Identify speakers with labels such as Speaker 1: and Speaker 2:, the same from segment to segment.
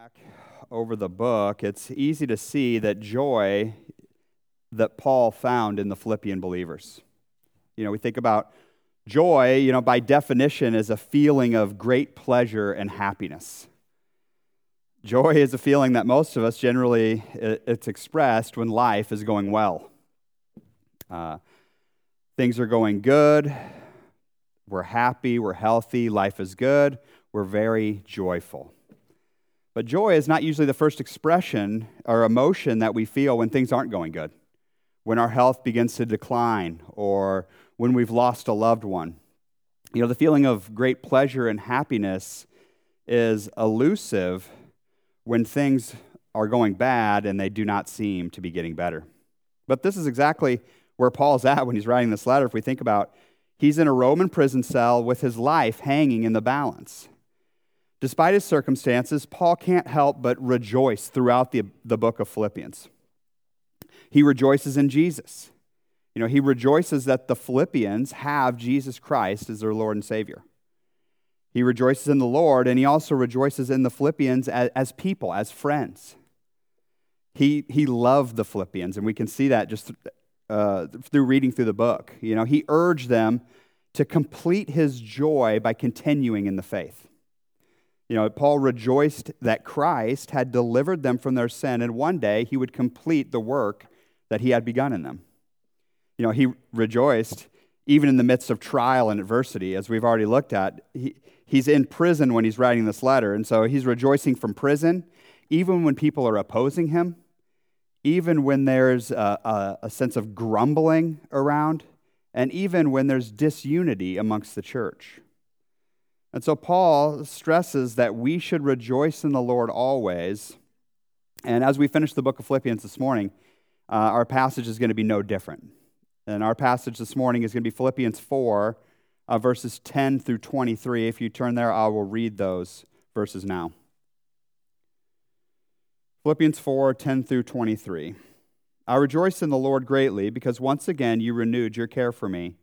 Speaker 1: back over the book, it's easy to see that joy that Paul found in the Philippian believers. You know, we think about joy, you know, by definition, is a feeling of great pleasure and happiness. Joy is a feeling that most of us generally it's expressed when life is going well. Uh, things are going good. We're happy. We're healthy. Life is good. We're very joyful. But joy is not usually the first expression or emotion that we feel when things aren't going good, when our health begins to decline, or when we've lost a loved one. You know, the feeling of great pleasure and happiness is elusive when things are going bad and they do not seem to be getting better. But this is exactly where Paul's at when he's writing this letter. If we think about, he's in a Roman prison cell with his life hanging in the balance. Despite his circumstances, Paul can't help but rejoice throughout the, the book of Philippians. He rejoices in Jesus. You know, he rejoices that the Philippians have Jesus Christ as their Lord and Savior. He rejoices in the Lord, and he also rejoices in the Philippians as, as people, as friends. He, he loved the Philippians, and we can see that just uh, through reading through the book. You know, he urged them to complete his joy by continuing in the faith. You know, Paul rejoiced that Christ had delivered them from their sin, and one day he would complete the work that he had begun in them. You know, he rejoiced even in the midst of trial and adversity, as we've already looked at. He, he's in prison when he's writing this letter, and so he's rejoicing from prison, even when people are opposing him, even when there's a, a, a sense of grumbling around, and even when there's disunity amongst the church. And so Paul stresses that we should rejoice in the Lord always. And as we finish the book of Philippians this morning, uh, our passage is going to be no different. And our passage this morning is going to be Philippians 4, uh, verses 10 through 23. If you turn there, I will read those verses now. Philippians 4, 10 through 23. I rejoice in the Lord greatly because once again you renewed your care for me.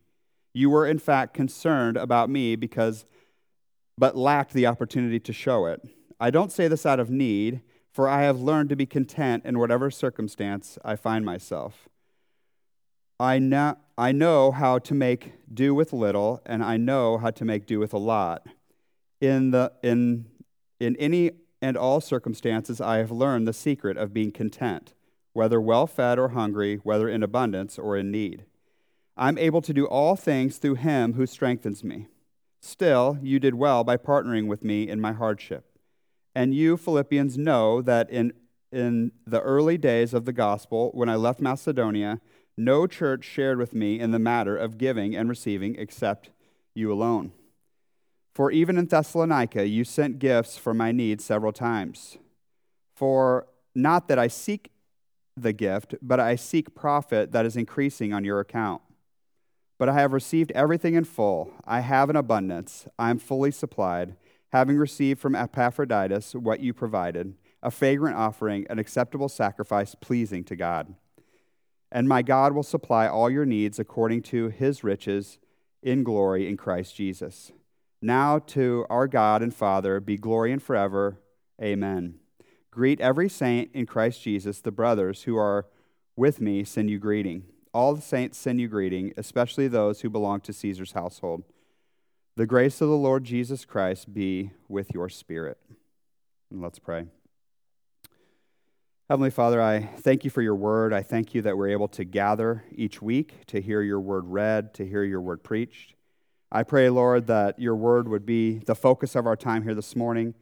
Speaker 1: You were, in fact, concerned about me because but lacked the opportunity to show it. I don't say this out of need, for I have learned to be content in whatever circumstance I find myself. I know, I know how to make do with little, and I know how to make do with a lot. In, the, in, in any and all circumstances, I have learned the secret of being content, whether well fed or hungry, whether in abundance or in need. I'm able to do all things through him who strengthens me. Still, you did well by partnering with me in my hardship. And you, Philippians, know that in, in the early days of the gospel, when I left Macedonia, no church shared with me in the matter of giving and receiving except you alone. For even in Thessalonica, you sent gifts for my needs several times. For not that I seek the gift, but I seek profit that is increasing on your account. But I have received everything in full. I have an abundance. I am fully supplied, having received from Epaphroditus what you provided a fragrant offering, an acceptable sacrifice pleasing to God. And my God will supply all your needs according to his riches in glory in Christ Jesus. Now to our God and Father be glory and forever. Amen. Greet every saint in Christ Jesus. The brothers who are with me send you greeting. All the saints send you greeting, especially those who belong to Caesar's household. The grace of the Lord Jesus Christ be with your spirit. And let's pray. Heavenly Father, I thank you for your word. I thank you that we're able to gather each week to hear your word read, to hear your word preached. I pray, Lord, that your word would be the focus of our time here this morning.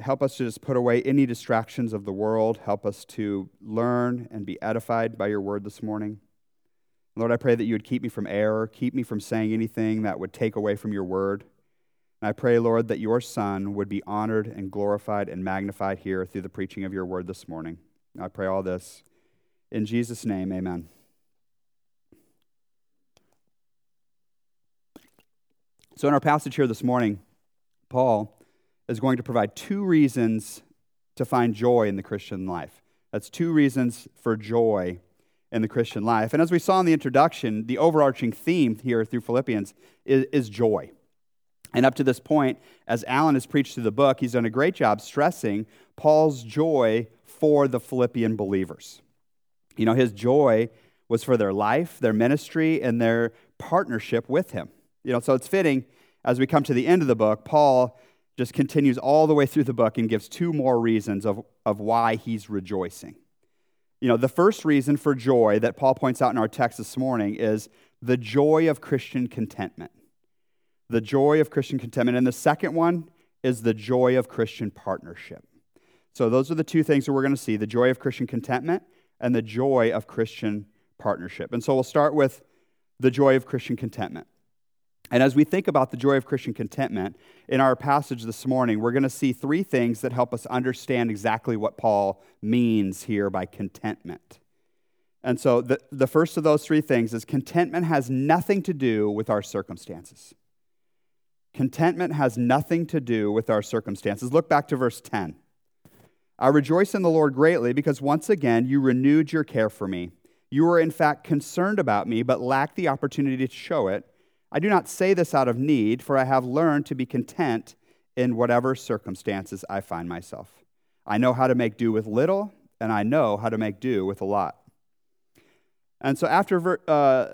Speaker 1: Help us to just put away any distractions of the world. Help us to learn and be edified by your word this morning. Lord, I pray that you would keep me from error, keep me from saying anything that would take away from your word. And I pray, Lord, that your Son would be honored and glorified and magnified here through the preaching of your word this morning. I pray all this in Jesus' name, amen. So, in our passage here this morning, Paul is going to provide two reasons to find joy in the Christian life. That's two reasons for joy in the Christian life. And as we saw in the introduction, the overarching theme here through Philippians is, is joy. And up to this point, as Alan has preached through the book, he's done a great job stressing Paul's joy for the Philippian believers. You know, his joy was for their life, their ministry, and their partnership with him. You know, so it's fitting as we come to the end of the book, Paul just continues all the way through the book and gives two more reasons of, of why he's rejoicing. You know, the first reason for joy that Paul points out in our text this morning is the joy of Christian contentment. The joy of Christian contentment. And the second one is the joy of Christian partnership. So, those are the two things that we're going to see the joy of Christian contentment and the joy of Christian partnership. And so, we'll start with the joy of Christian contentment. And as we think about the joy of Christian contentment, in our passage this morning, we're going to see three things that help us understand exactly what Paul means here by contentment. And so, the, the first of those three things is contentment has nothing to do with our circumstances. Contentment has nothing to do with our circumstances. Look back to verse 10. I rejoice in the Lord greatly because once again you renewed your care for me. You were in fact concerned about me, but lacked the opportunity to show it. I do not say this out of need, for I have learned to be content in whatever circumstances I find myself. I know how to make do with little, and I know how to make do with a lot. And so, after uh,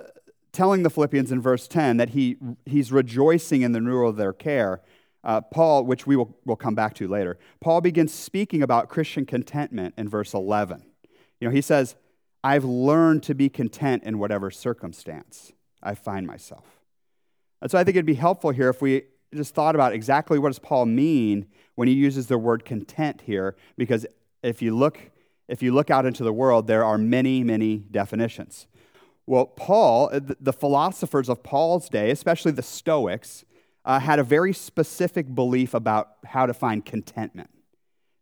Speaker 1: telling the Philippians in verse 10 that he, he's rejoicing in the renewal of their care, uh, Paul, which we will will come back to later, Paul begins speaking about Christian contentment in verse 11. You know, he says, I've learned to be content in whatever circumstance I find myself. And so I think it'd be helpful here if we just thought about exactly what does Paul mean when he uses the word content here, because if you look, if you look out into the world, there are many, many definitions. Well, Paul, uh, the philosophers of Paul's day, especially the Stoics, uh, had a very specific belief about how to find contentment.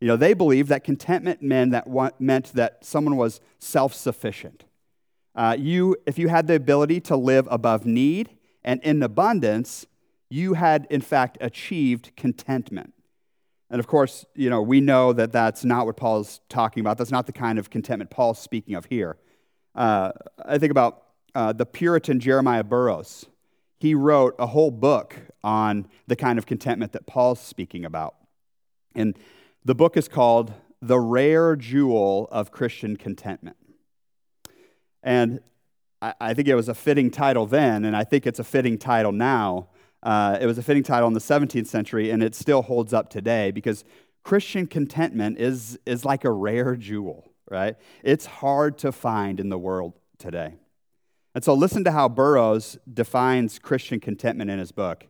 Speaker 1: You know, they believed that contentment meant that, meant that someone was self sufficient. Uh, you, if you had the ability to live above need and in abundance, you had in fact achieved contentment. And of course, you know, we know that that's not what Paul's talking about. That's not the kind of contentment Paul's speaking of here. Uh, I think about uh, the Puritan Jeremiah Burroughs. He wrote a whole book on the kind of contentment that Paul's speaking about. And the book is called The Rare Jewel of Christian Contentment. And I, think it was a fitting title then, and I think it's a fitting title now. Uh, it was a fitting title in the 17th century, and it still holds up today because Christian contentment is, is like a rare jewel, right? It's hard to find in the world today. And so listen to how Burroughs defines Christian contentment in his book.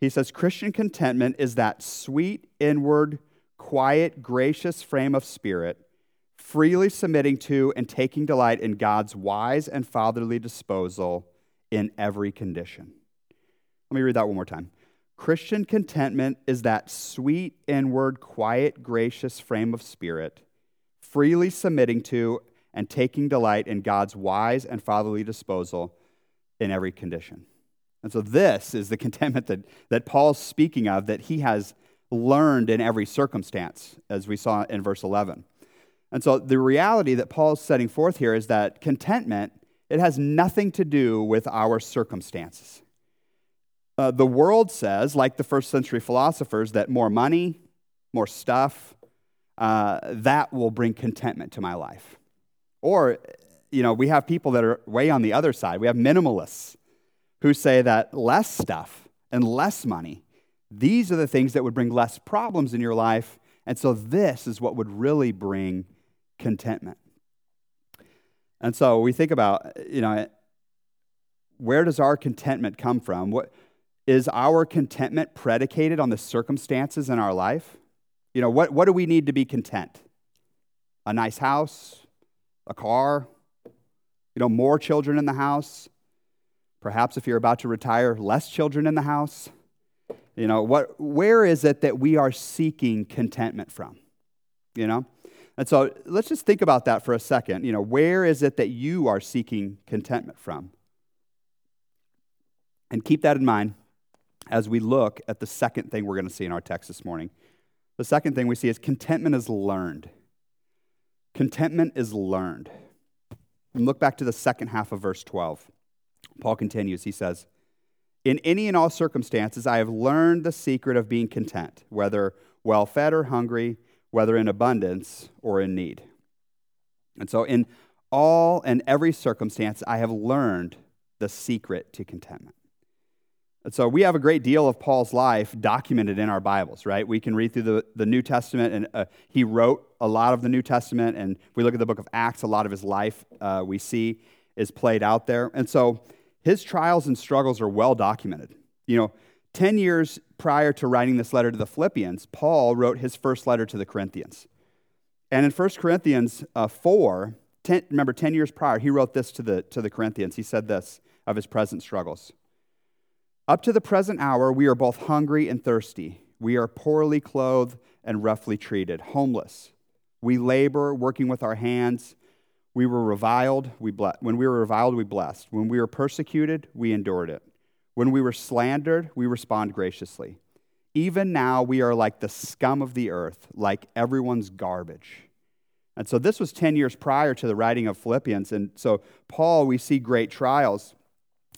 Speaker 1: He says Christian contentment is that sweet, inward, quiet, gracious frame of spirit, freely submitting to and taking delight in God's wise and fatherly disposal in every condition. Let me read that one more time. Christian contentment is that sweet, inward, quiet, gracious frame of spirit, freely submitting to and taking delight in God's wise and fatherly disposal in every condition. And so, this is the contentment that, that Paul's speaking of that he has learned in every circumstance, as we saw in verse 11. And so, the reality that Paul's setting forth here is that contentment, it has nothing to do with our circumstances. Uh, the world says, like the first century philosophers, that more money, more stuff, uh, that will bring contentment to my life. Or, you know, we have people that are way on the other side. We have minimalists who say that less stuff and less money, these are the things that would bring less problems in your life. And so this is what would really bring contentment. And so we think about, you know, where does our contentment come from? What is our contentment predicated on the circumstances in our life? You know, what, what do we need to be content? A nice house, a car, you know, more children in the house. Perhaps if you're about to retire, less children in the house. You know, what, where is it that we are seeking contentment from? You know? And so let's just think about that for a second. You know, where is it that you are seeking contentment from? And keep that in mind as we look at the second thing we're going to see in our text this morning. The second thing we see is contentment is learned. Contentment is learned. And look back to the second half of verse 12. Paul continues, he says, In any and all circumstances, I have learned the secret of being content, whether well fed or hungry, whether in abundance or in need. And so, in all and every circumstance, I have learned the secret to contentment. And so, we have a great deal of Paul's life documented in our Bibles, right? We can read through the, the New Testament, and uh, he wrote a lot of the New Testament. And if we look at the book of Acts, a lot of his life uh, we see is played out there. And so, his trials and struggles are well documented. You know, 10 years prior to writing this letter to the Philippians, Paul wrote his first letter to the Corinthians. And in 1 Corinthians uh, 4, 10, remember 10 years prior, he wrote this to the, to the Corinthians. He said this of his present struggles Up to the present hour, we are both hungry and thirsty. We are poorly clothed and roughly treated, homeless. We labor, working with our hands we were reviled, we ble- when we were reviled, we blessed. When we were persecuted, we endured it. When we were slandered, we respond graciously. Even now, we are like the scum of the earth, like everyone's garbage. And so, this was 10 years prior to the writing of Philippians. And so, Paul, we see great trials.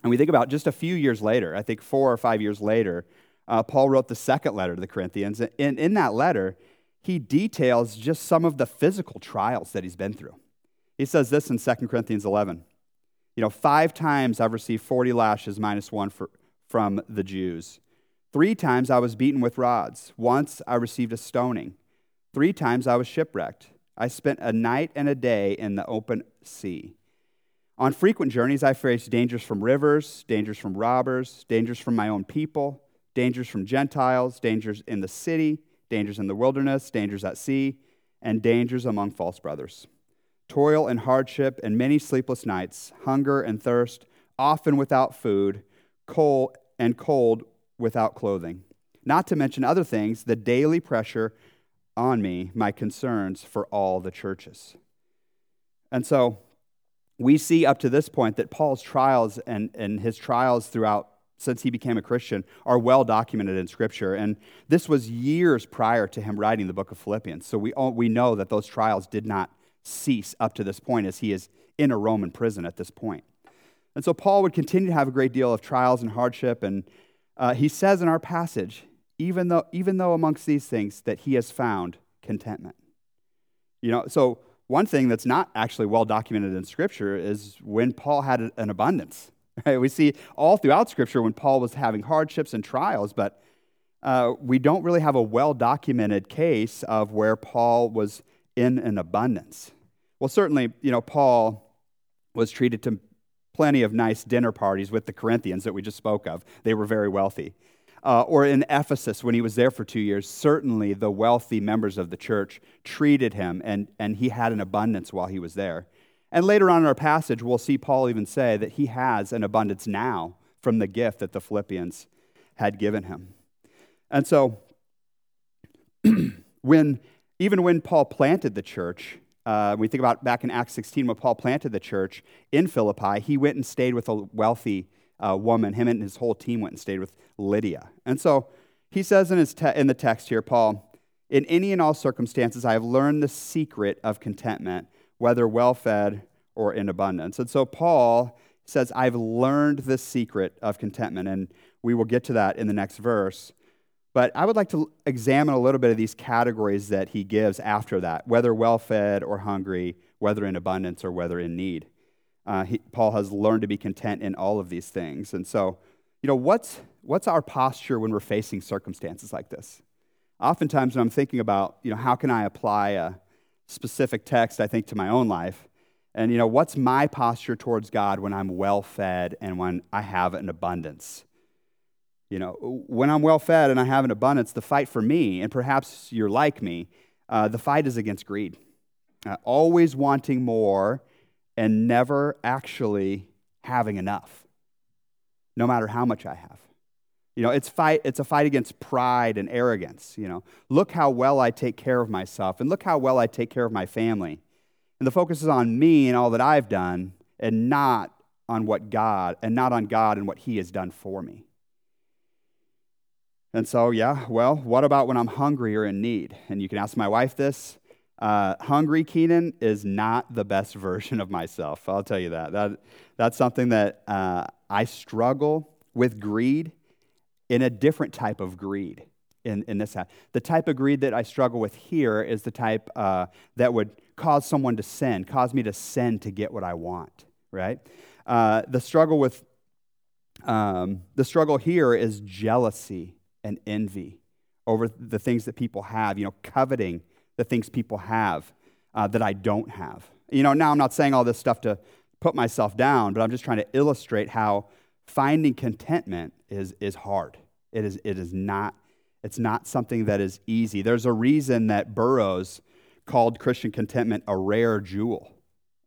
Speaker 1: And we think about just a few years later, I think four or five years later, uh, Paul wrote the second letter to the Corinthians. And in that letter, he details just some of the physical trials that he's been through. He says this in 2 Corinthians 11. You know, five times I've received 40 lashes minus one for, from the Jews. Three times I was beaten with rods. Once I received a stoning. Three times I was shipwrecked. I spent a night and a day in the open sea. On frequent journeys, I faced dangers from rivers, dangers from robbers, dangers from my own people, dangers from Gentiles, dangers in the city, dangers in the wilderness, dangers at sea, and dangers among false brothers toil and hardship, and many sleepless nights, hunger and thirst, often without food, cold and cold without clothing. Not to mention other things, the daily pressure on me, my concerns for all the churches. And so we see up to this point that Paul's trials and, and his trials throughout since he became a Christian are well documented in Scripture. And this was years prior to him writing the book of Philippians. So we, we know that those trials did not cease up to this point as he is in a Roman prison at this point. And so Paul would continue to have a great deal of trials and hardship. And uh, he says in our passage, even though, even though amongst these things, that he has found contentment. You know, so one thing that's not actually well documented in Scripture is when Paul had an abundance. Right? We see all throughout Scripture when Paul was having hardships and trials, but uh, we don't really have a well documented case of where Paul was in an abundance. Well, certainly, you know, Paul was treated to plenty of nice dinner parties with the Corinthians that we just spoke of. They were very wealthy. Uh, or in Ephesus, when he was there for two years, certainly the wealthy members of the church treated him, and, and he had an abundance while he was there. And later on in our passage, we'll see Paul even say that he has an abundance now from the gift that the Philippians had given him. And so, when, even when Paul planted the church, uh, we think about back in Acts 16 when Paul planted the church in Philippi, he went and stayed with a wealthy uh, woman. Him and his whole team went and stayed with Lydia. And so he says in, his te- in the text here, Paul, in any and all circumstances, I have learned the secret of contentment, whether well fed or in abundance. And so Paul says, I've learned the secret of contentment. And we will get to that in the next verse. But I would like to examine a little bit of these categories that he gives after that, whether well fed or hungry, whether in abundance or whether in need. Uh, he, Paul has learned to be content in all of these things. And so, you know, what's, what's our posture when we're facing circumstances like this? Oftentimes, when I'm thinking about, you know, how can I apply a specific text, I think, to my own life, and, you know, what's my posture towards God when I'm well fed and when I have an abundance? You know, when I'm well fed and I have an abundance, the fight for me, and perhaps you're like me, uh, the fight is against greed. Uh, always wanting more and never actually having enough, no matter how much I have. You know, it's, fight, it's a fight against pride and arrogance. You know, look how well I take care of myself, and look how well I take care of my family. And the focus is on me and all that I've done, and not on what God, and not on God and what He has done for me. And so, yeah, well, what about when I'm hungry or in need? And you can ask my wife this. Uh, hungry Keanon is not the best version of myself. I'll tell you that. that that's something that uh, I struggle with greed in a different type of greed in, in this. The type of greed that I struggle with here is the type uh, that would cause someone to sin, cause me to sin to get what I want, right? Uh, the struggle with um, the struggle here is jealousy and envy over the things that people have, you know, coveting the things people have uh, that I don't have. You know, now I'm not saying all this stuff to put myself down, but I'm just trying to illustrate how finding contentment is, is hard. It is, it is not, it's not something that is easy. There's a reason that Burroughs called Christian contentment a rare jewel,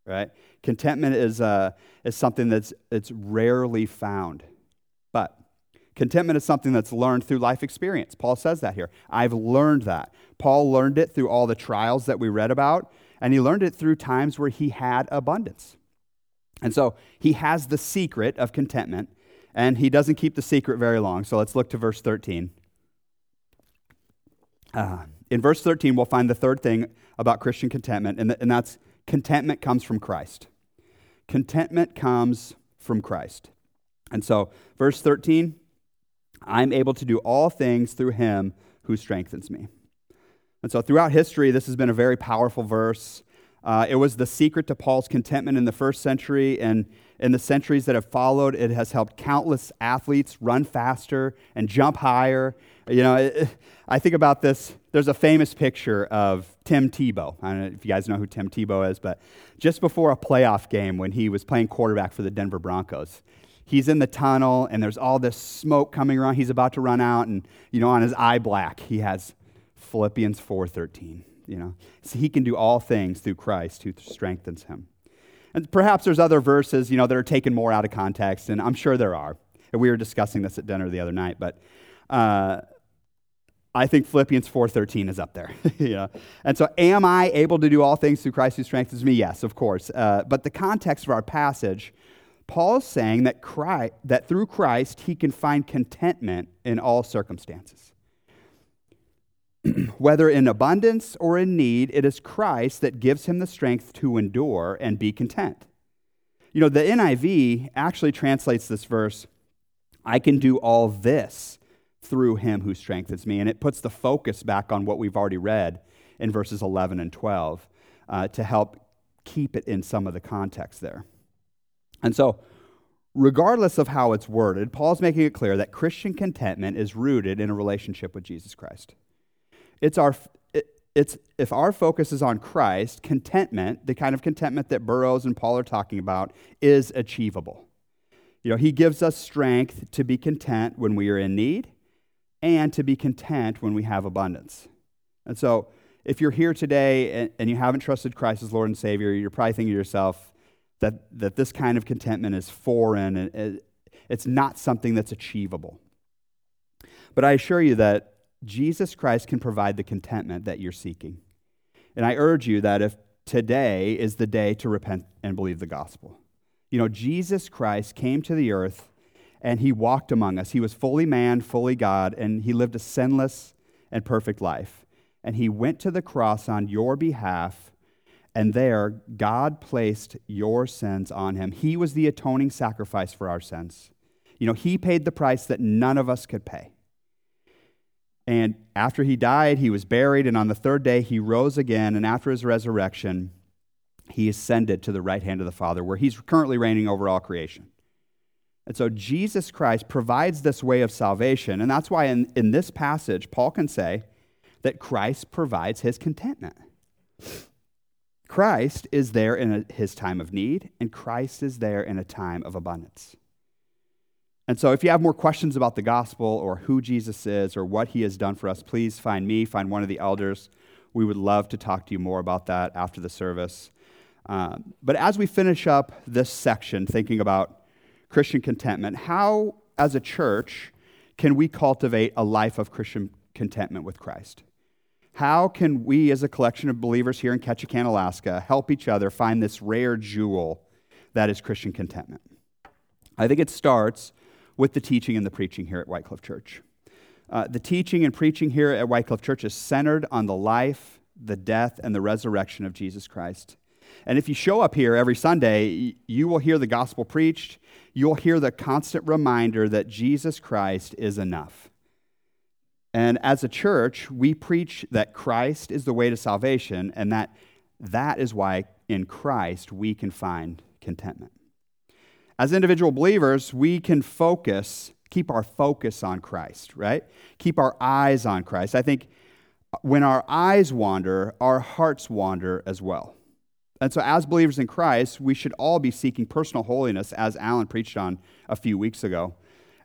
Speaker 1: right? Contentment is, uh, is something that's it's rarely found. Contentment is something that's learned through life experience. Paul says that here. I've learned that. Paul learned it through all the trials that we read about, and he learned it through times where he had abundance. And so he has the secret of contentment, and he doesn't keep the secret very long. So let's look to verse 13. Uh, in verse 13, we'll find the third thing about Christian contentment, and, and that's contentment comes from Christ. Contentment comes from Christ. And so, verse 13, I'm able to do all things through him who strengthens me. And so, throughout history, this has been a very powerful verse. Uh, it was the secret to Paul's contentment in the first century, and in the centuries that have followed, it has helped countless athletes run faster and jump higher. You know, it, I think about this. There's a famous picture of Tim Tebow. I don't know if you guys know who Tim Tebow is, but just before a playoff game when he was playing quarterback for the Denver Broncos, he's in the tunnel and there's all this smoke coming around. He's about to run out, and you know, on his eye black, he has Philippians 4:13 you know. So he can do all things through Christ who strengthens him. And perhaps there's other verses, you know, that are taken more out of context, and I'm sure there are. And we were discussing this at dinner the other night, but uh, I think Philippians 4:13 is up there. you know? And so am I able to do all things through Christ who strengthens me? Yes, of course. Uh, but the context of our passage, Paul's saying that Christ, that through Christ he can find contentment in all circumstances. Whether in abundance or in need, it is Christ that gives him the strength to endure and be content. You know, the NIV actually translates this verse, I can do all this through him who strengthens me. And it puts the focus back on what we've already read in verses 11 and 12 uh, to help keep it in some of the context there. And so, regardless of how it's worded, Paul's making it clear that Christian contentment is rooted in a relationship with Jesus Christ. It's our, it's, if our focus is on Christ, contentment, the kind of contentment that Burroughs and Paul are talking about, is achievable. You know, he gives us strength to be content when we are in need and to be content when we have abundance. And so, if you're here today and, and you haven't trusted Christ as Lord and Savior, you're probably thinking to yourself that, that this kind of contentment is foreign and it's not something that's achievable. But I assure you that Jesus Christ can provide the contentment that you're seeking. And I urge you that if today is the day to repent and believe the gospel. You know, Jesus Christ came to the earth and he walked among us. He was fully man, fully God, and he lived a sinless and perfect life. And he went to the cross on your behalf, and there God placed your sins on him. He was the atoning sacrifice for our sins. You know, he paid the price that none of us could pay. And after he died, he was buried, and on the third day, he rose again. And after his resurrection, he ascended to the right hand of the Father, where he's currently reigning over all creation. And so Jesus Christ provides this way of salvation. And that's why in, in this passage, Paul can say that Christ provides his contentment. Christ is there in a, his time of need, and Christ is there in a time of abundance. And so, if you have more questions about the gospel or who Jesus is or what he has done for us, please find me, find one of the elders. We would love to talk to you more about that after the service. Um, but as we finish up this section, thinking about Christian contentment, how, as a church, can we cultivate a life of Christian contentment with Christ? How can we, as a collection of believers here in Ketchikan, Alaska, help each other find this rare jewel that is Christian contentment? I think it starts with the teaching and the preaching here at Whitecliff Church. Uh, the teaching and preaching here at Whitecliff Church is centered on the life, the death, and the resurrection of Jesus Christ. And if you show up here every Sunday, you will hear the gospel preached. You'll hear the constant reminder that Jesus Christ is enough. And as a church, we preach that Christ is the way to salvation and that that is why in Christ we can find contentment. As individual believers, we can focus, keep our focus on Christ, right? Keep our eyes on Christ. I think when our eyes wander, our hearts wander as well. And so, as believers in Christ, we should all be seeking personal holiness, as Alan preached on a few weeks ago.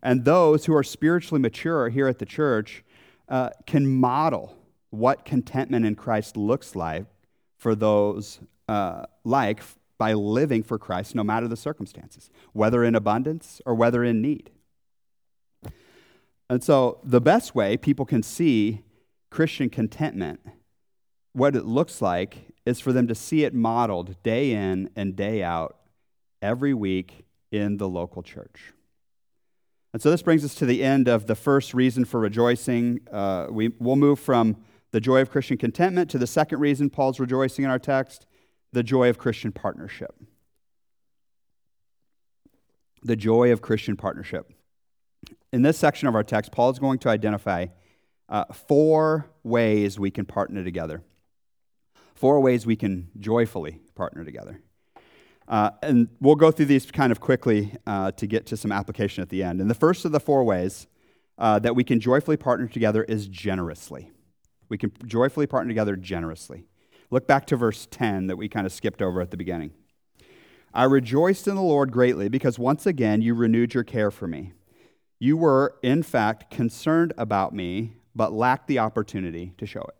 Speaker 1: And those who are spiritually mature here at the church uh, can model what contentment in Christ looks like for those uh, like by living for Christ no matter the circumstances, whether in abundance or whether in need. And so, the best way people can see Christian contentment, what it looks like, is for them to see it modeled day in and day out every week in the local church. And so this brings us to the end of the first reason for rejoicing. Uh, we, we'll move from the joy of Christian contentment to the second reason Paul's rejoicing in our text the joy of Christian partnership. The joy of Christian partnership. In this section of our text, Paul is going to identify uh, four ways we can partner together. Four ways we can joyfully partner together. Uh, and we'll go through these kind of quickly uh, to get to some application at the end. And the first of the four ways uh, that we can joyfully partner together is generously. We can joyfully partner together generously. Look back to verse 10 that we kind of skipped over at the beginning. I rejoiced in the Lord greatly because once again you renewed your care for me. You were, in fact, concerned about me, but lacked the opportunity to show it.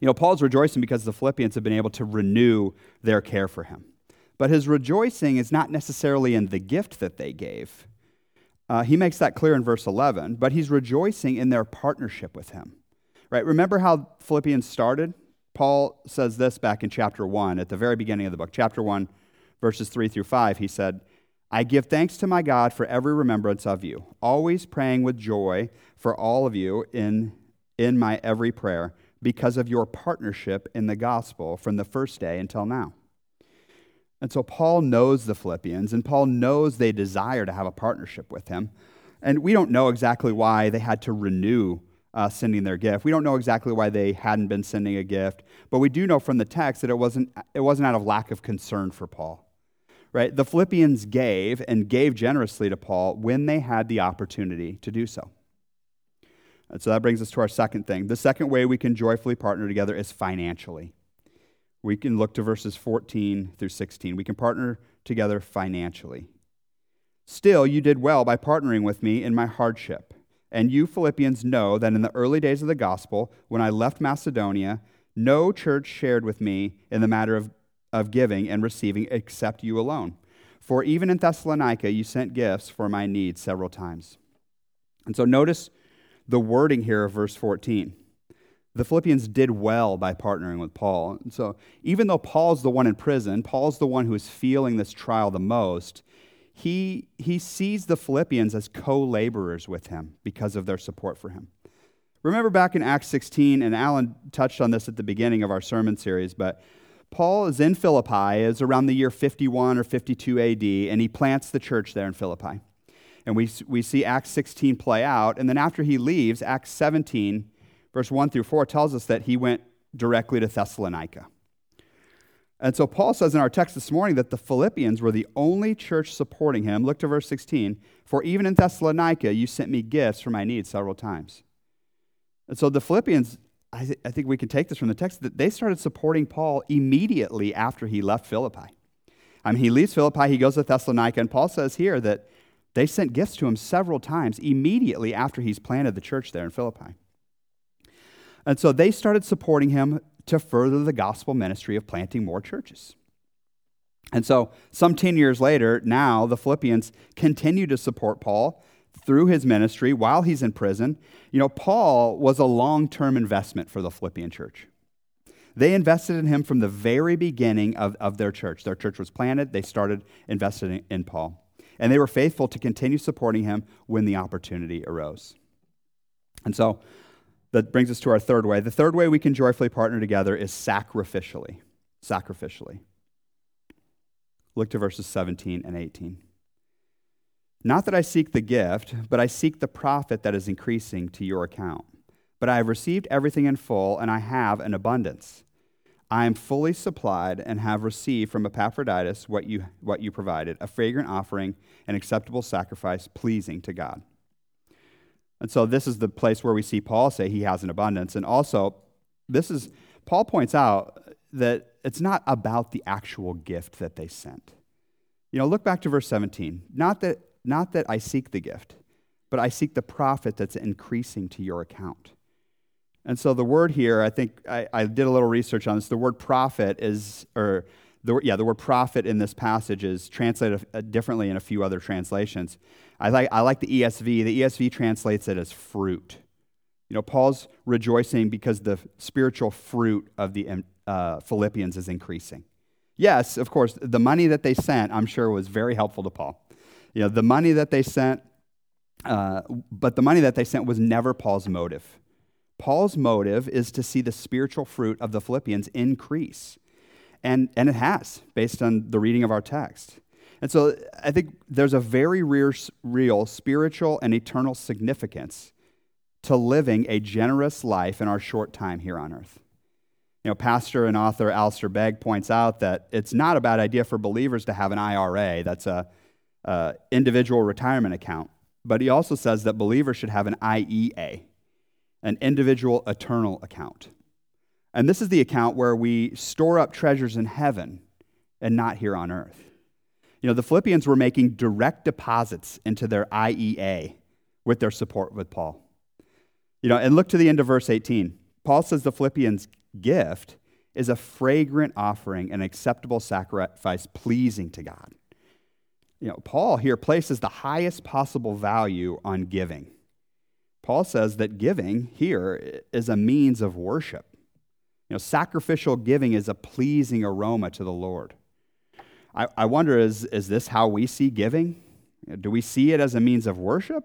Speaker 1: You know, Paul's rejoicing because the Philippians have been able to renew their care for him. But his rejoicing is not necessarily in the gift that they gave. Uh, he makes that clear in verse 11, but he's rejoicing in their partnership with him. Right? Remember how Philippians started? Paul says this back in chapter 1, at the very beginning of the book. Chapter 1, verses 3 through 5, he said, I give thanks to my God for every remembrance of you, always praying with joy for all of you in, in my every prayer, because of your partnership in the gospel from the first day until now. And so Paul knows the Philippians, and Paul knows they desire to have a partnership with him. And we don't know exactly why they had to renew uh, sending their gift. We don't know exactly why they hadn't been sending a gift, but we do know from the text that it wasn't, it wasn't out of lack of concern for Paul. Right? The Philippians gave and gave generously to Paul when they had the opportunity to do so. And so that brings us to our second thing. The second way we can joyfully partner together is financially. We can look to verses 14 through 16. We can partner together financially. Still, you did well by partnering with me in my hardship. And you Philippians know that in the early days of the gospel, when I left Macedonia, no church shared with me in the matter of, of giving and receiving except you alone. For even in Thessalonica, you sent gifts for my needs several times. And so notice the wording here of verse 14. The Philippians did well by partnering with Paul. And so even though Paul's the one in prison, Paul's the one who is feeling this trial the most, he, he sees the Philippians as co laborers with him because of their support for him. Remember back in Acts 16, and Alan touched on this at the beginning of our sermon series, but Paul is in Philippi, is around the year 51 or 52 AD, and he plants the church there in Philippi. And we, we see Acts 16 play out, and then after he leaves, Acts 17, verse 1 through 4, tells us that he went directly to Thessalonica. And so Paul says in our text this morning that the Philippians were the only church supporting him. Look to verse 16. For even in Thessalonica, you sent me gifts for my needs several times. And so the Philippians, I, th- I think we can take this from the text, that they started supporting Paul immediately after he left Philippi. I mean, he leaves Philippi, he goes to Thessalonica, and Paul says here that they sent gifts to him several times immediately after he's planted the church there in Philippi. And so they started supporting him to further the gospel ministry of planting more churches. And so, some 10 years later, now the Philippians continue to support Paul through his ministry while he's in prison. You know, Paul was a long term investment for the Philippian church. They invested in him from the very beginning of, of their church. Their church was planted, they started investing in Paul. And they were faithful to continue supporting him when the opportunity arose. And so, that brings us to our third way. The third way we can joyfully partner together is sacrificially. sacrificially. Look to verses 17 and 18. Not that I seek the gift, but I seek the profit that is increasing to your account. But I have received everything in full, and I have an abundance. I am fully supplied and have received from Epaphroditus what you, what you provided a fragrant offering, an acceptable sacrifice, pleasing to God. And so, this is the place where we see Paul say he has an abundance. And also, this is, Paul points out that it's not about the actual gift that they sent. You know, look back to verse 17. Not that, not that I seek the gift, but I seek the profit that's increasing to your account. And so the word here, I think I, I did a little research on this. The word profit is, or the, yeah, the word profit in this passage is translated differently in a few other translations. I like, I like the ESV. The ESV translates it as fruit. You know, Paul's rejoicing because the spiritual fruit of the uh, Philippians is increasing. Yes, of course, the money that they sent, I'm sure, was very helpful to Paul. You know, the money that they sent, uh, but the money that they sent was never Paul's motive. Paul's motive is to see the spiritual fruit of the Philippians increase. And, and it has, based on the reading of our text. And so I think there's a very real, real spiritual and eternal significance to living a generous life in our short time here on earth. You know, pastor and author Alistair Begg points out that it's not a bad idea for believers to have an IRA, that's a, a individual retirement account. But he also says that believers should have an IEA, an individual eternal account. And this is the account where we store up treasures in heaven and not here on earth. You know, the Philippians were making direct deposits into their IEA with their support with Paul. You know, and look to the end of verse 18. Paul says the Philippians' gift is a fragrant offering, an acceptable sacrifice pleasing to God. You know, Paul here places the highest possible value on giving. Paul says that giving here is a means of worship. You know, sacrificial giving is a pleasing aroma to the Lord. I, I wonder is, is this how we see giving? Do we see it as a means of worship,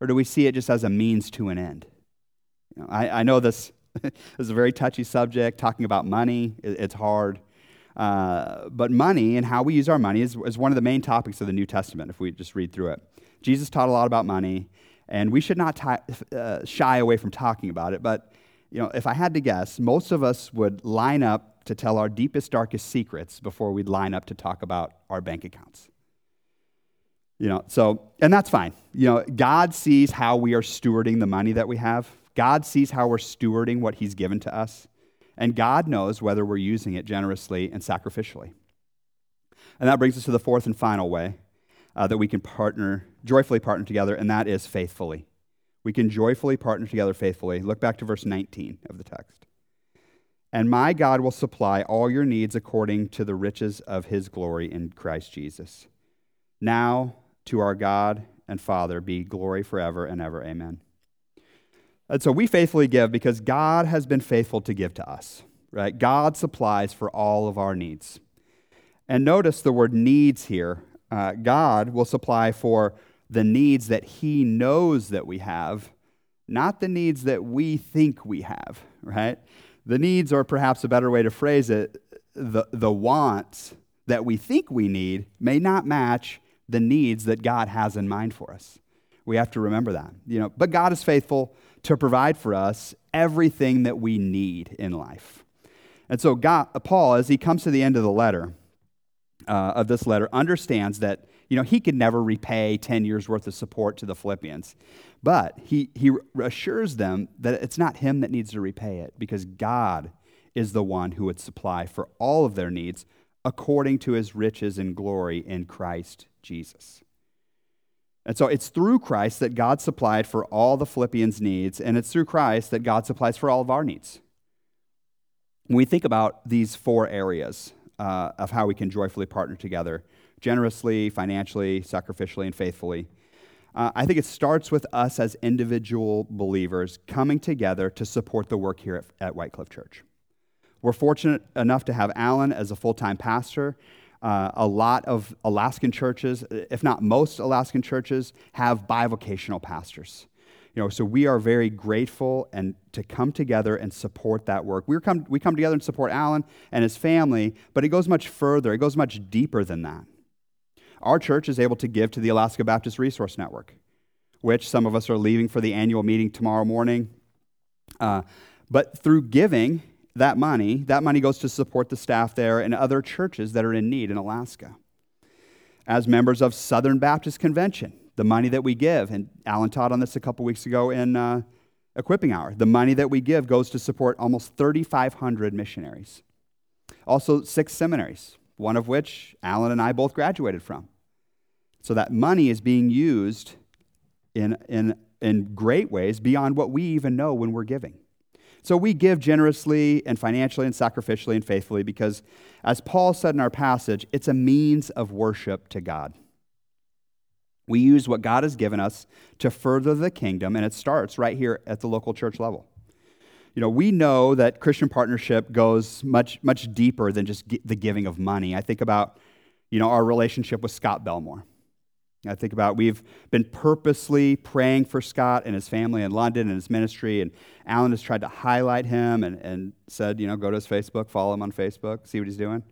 Speaker 1: or do we see it just as a means to an end? You know, I, I know this, this is a very touchy subject, talking about money, it, it's hard. Uh, but money and how we use our money is, is one of the main topics of the New Testament, if we just read through it. Jesus taught a lot about money, and we should not t- uh, shy away from talking about it. But you know, if I had to guess, most of us would line up to tell our deepest, darkest secrets before we'd line up to talk about our bank accounts. You know, so, and that's fine. You know, God sees how we are stewarding the money that we have. God sees how we're stewarding what He's given to us. And God knows whether we're using it generously and sacrificially. And that brings us to the fourth and final way uh, that we can partner, joyfully partner together, and that is faithfully. We can joyfully partner together faithfully. Look back to verse 19 of the text. And my God will supply all your needs according to the riches of his glory in Christ Jesus. Now, to our God and Father be glory forever and ever. Amen. And so we faithfully give because God has been faithful to give to us, right? God supplies for all of our needs. And notice the word needs here uh, God will supply for the needs that He knows that we have, not the needs that we think we have, right? The needs, or perhaps a better way to phrase it, the, the wants that we think we need may not match the needs that God has in mind for us. We have to remember that. You know, but God is faithful to provide for us everything that we need in life. And so God, Paul, as he comes to the end of the letter, uh, of this letter understands that you know he could never repay 10 years worth of support to the philippians. But he, he assures them that it's not him that needs to repay it because god is the one who would supply for all of their needs according to his riches and glory in christ jesus. And so it's through christ that god supplied for all the philippians needs and it's through christ that god supplies for all of our needs. When we think about these four areas uh, of how we can joyfully partner together generously, financially, sacrificially, and faithfully. Uh, I think it starts with us as individual believers coming together to support the work here at, at White Cliff Church. We're fortunate enough to have Alan as a full time pastor. Uh, a lot of Alaskan churches, if not most Alaskan churches, have bivocational pastors. You know, so we are very grateful and to come together and support that work. we come, we come together and support Alan and his family, but it goes much further. It goes much deeper than that. Our church is able to give to the Alaska Baptist Resource Network, which some of us are leaving for the annual meeting tomorrow morning. Uh, but through giving that money, that money goes to support the staff there and other churches that are in need in Alaska. As members of Southern Baptist Convention, the money that we give, and Alan taught on this a couple weeks ago in uh, Equipping Hour, the money that we give goes to support almost 3,500 missionaries. Also, six seminaries, one of which Alan and I both graduated from. So that money is being used in, in, in great ways beyond what we even know when we're giving. So we give generously and financially and sacrificially and faithfully because, as Paul said in our passage, it's a means of worship to God. We use what God has given us to further the kingdom, and it starts right here at the local church level. You know, we know that Christian partnership goes much, much deeper than just the giving of money. I think about, you know, our relationship with Scott Belmore. I think about we've been purposely praying for Scott and his family in London and his ministry, and Alan has tried to highlight him and, and said, you know, go to his Facebook, follow him on Facebook, see what he's doing.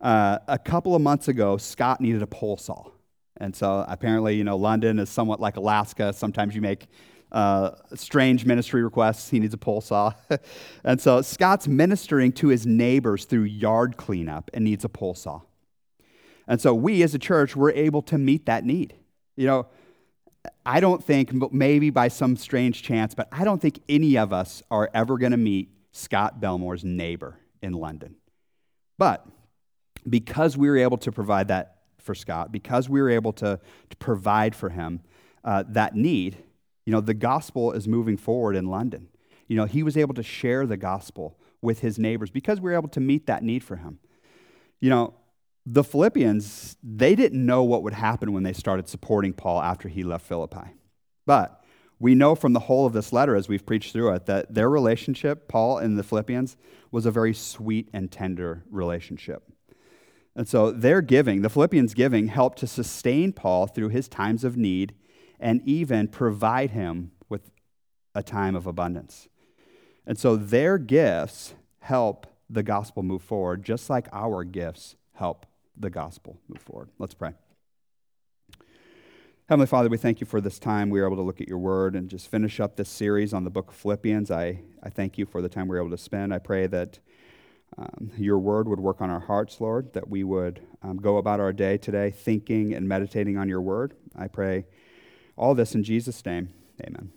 Speaker 1: Uh, a couple of months ago, Scott needed a pole saw. And so apparently, you know, London is somewhat like Alaska. Sometimes you make uh, strange ministry requests. He needs a pole saw. and so Scott's ministering to his neighbors through yard cleanup and needs a pole saw. And so we as a church, we're able to meet that need. You know, I don't think, maybe by some strange chance, but I don't think any of us are ever going to meet Scott Belmore's neighbor in London. But because we were able to provide that for Scott, because we were able to, to provide for him uh, that need, you know, the gospel is moving forward in London. You know, he was able to share the gospel with his neighbors because we were able to meet that need for him. You know, the Philippians, they didn't know what would happen when they started supporting Paul after he left Philippi. But we know from the whole of this letter, as we've preached through it, that their relationship, Paul and the Philippians, was a very sweet and tender relationship. And so their giving, the Philippians' giving, helped to sustain Paul through his times of need and even provide him with a time of abundance. And so their gifts help the gospel move forward, just like our gifts help the gospel move forward. Let's pray. Heavenly Father, we thank you for this time we were able to look at your word and just finish up this series on the book of Philippians. I, I thank you for the time we were able to spend. I pray that um, your word would work on our hearts, Lord, that we would um, go about our day today thinking and meditating on your word. I pray all this in Jesus' name. Amen.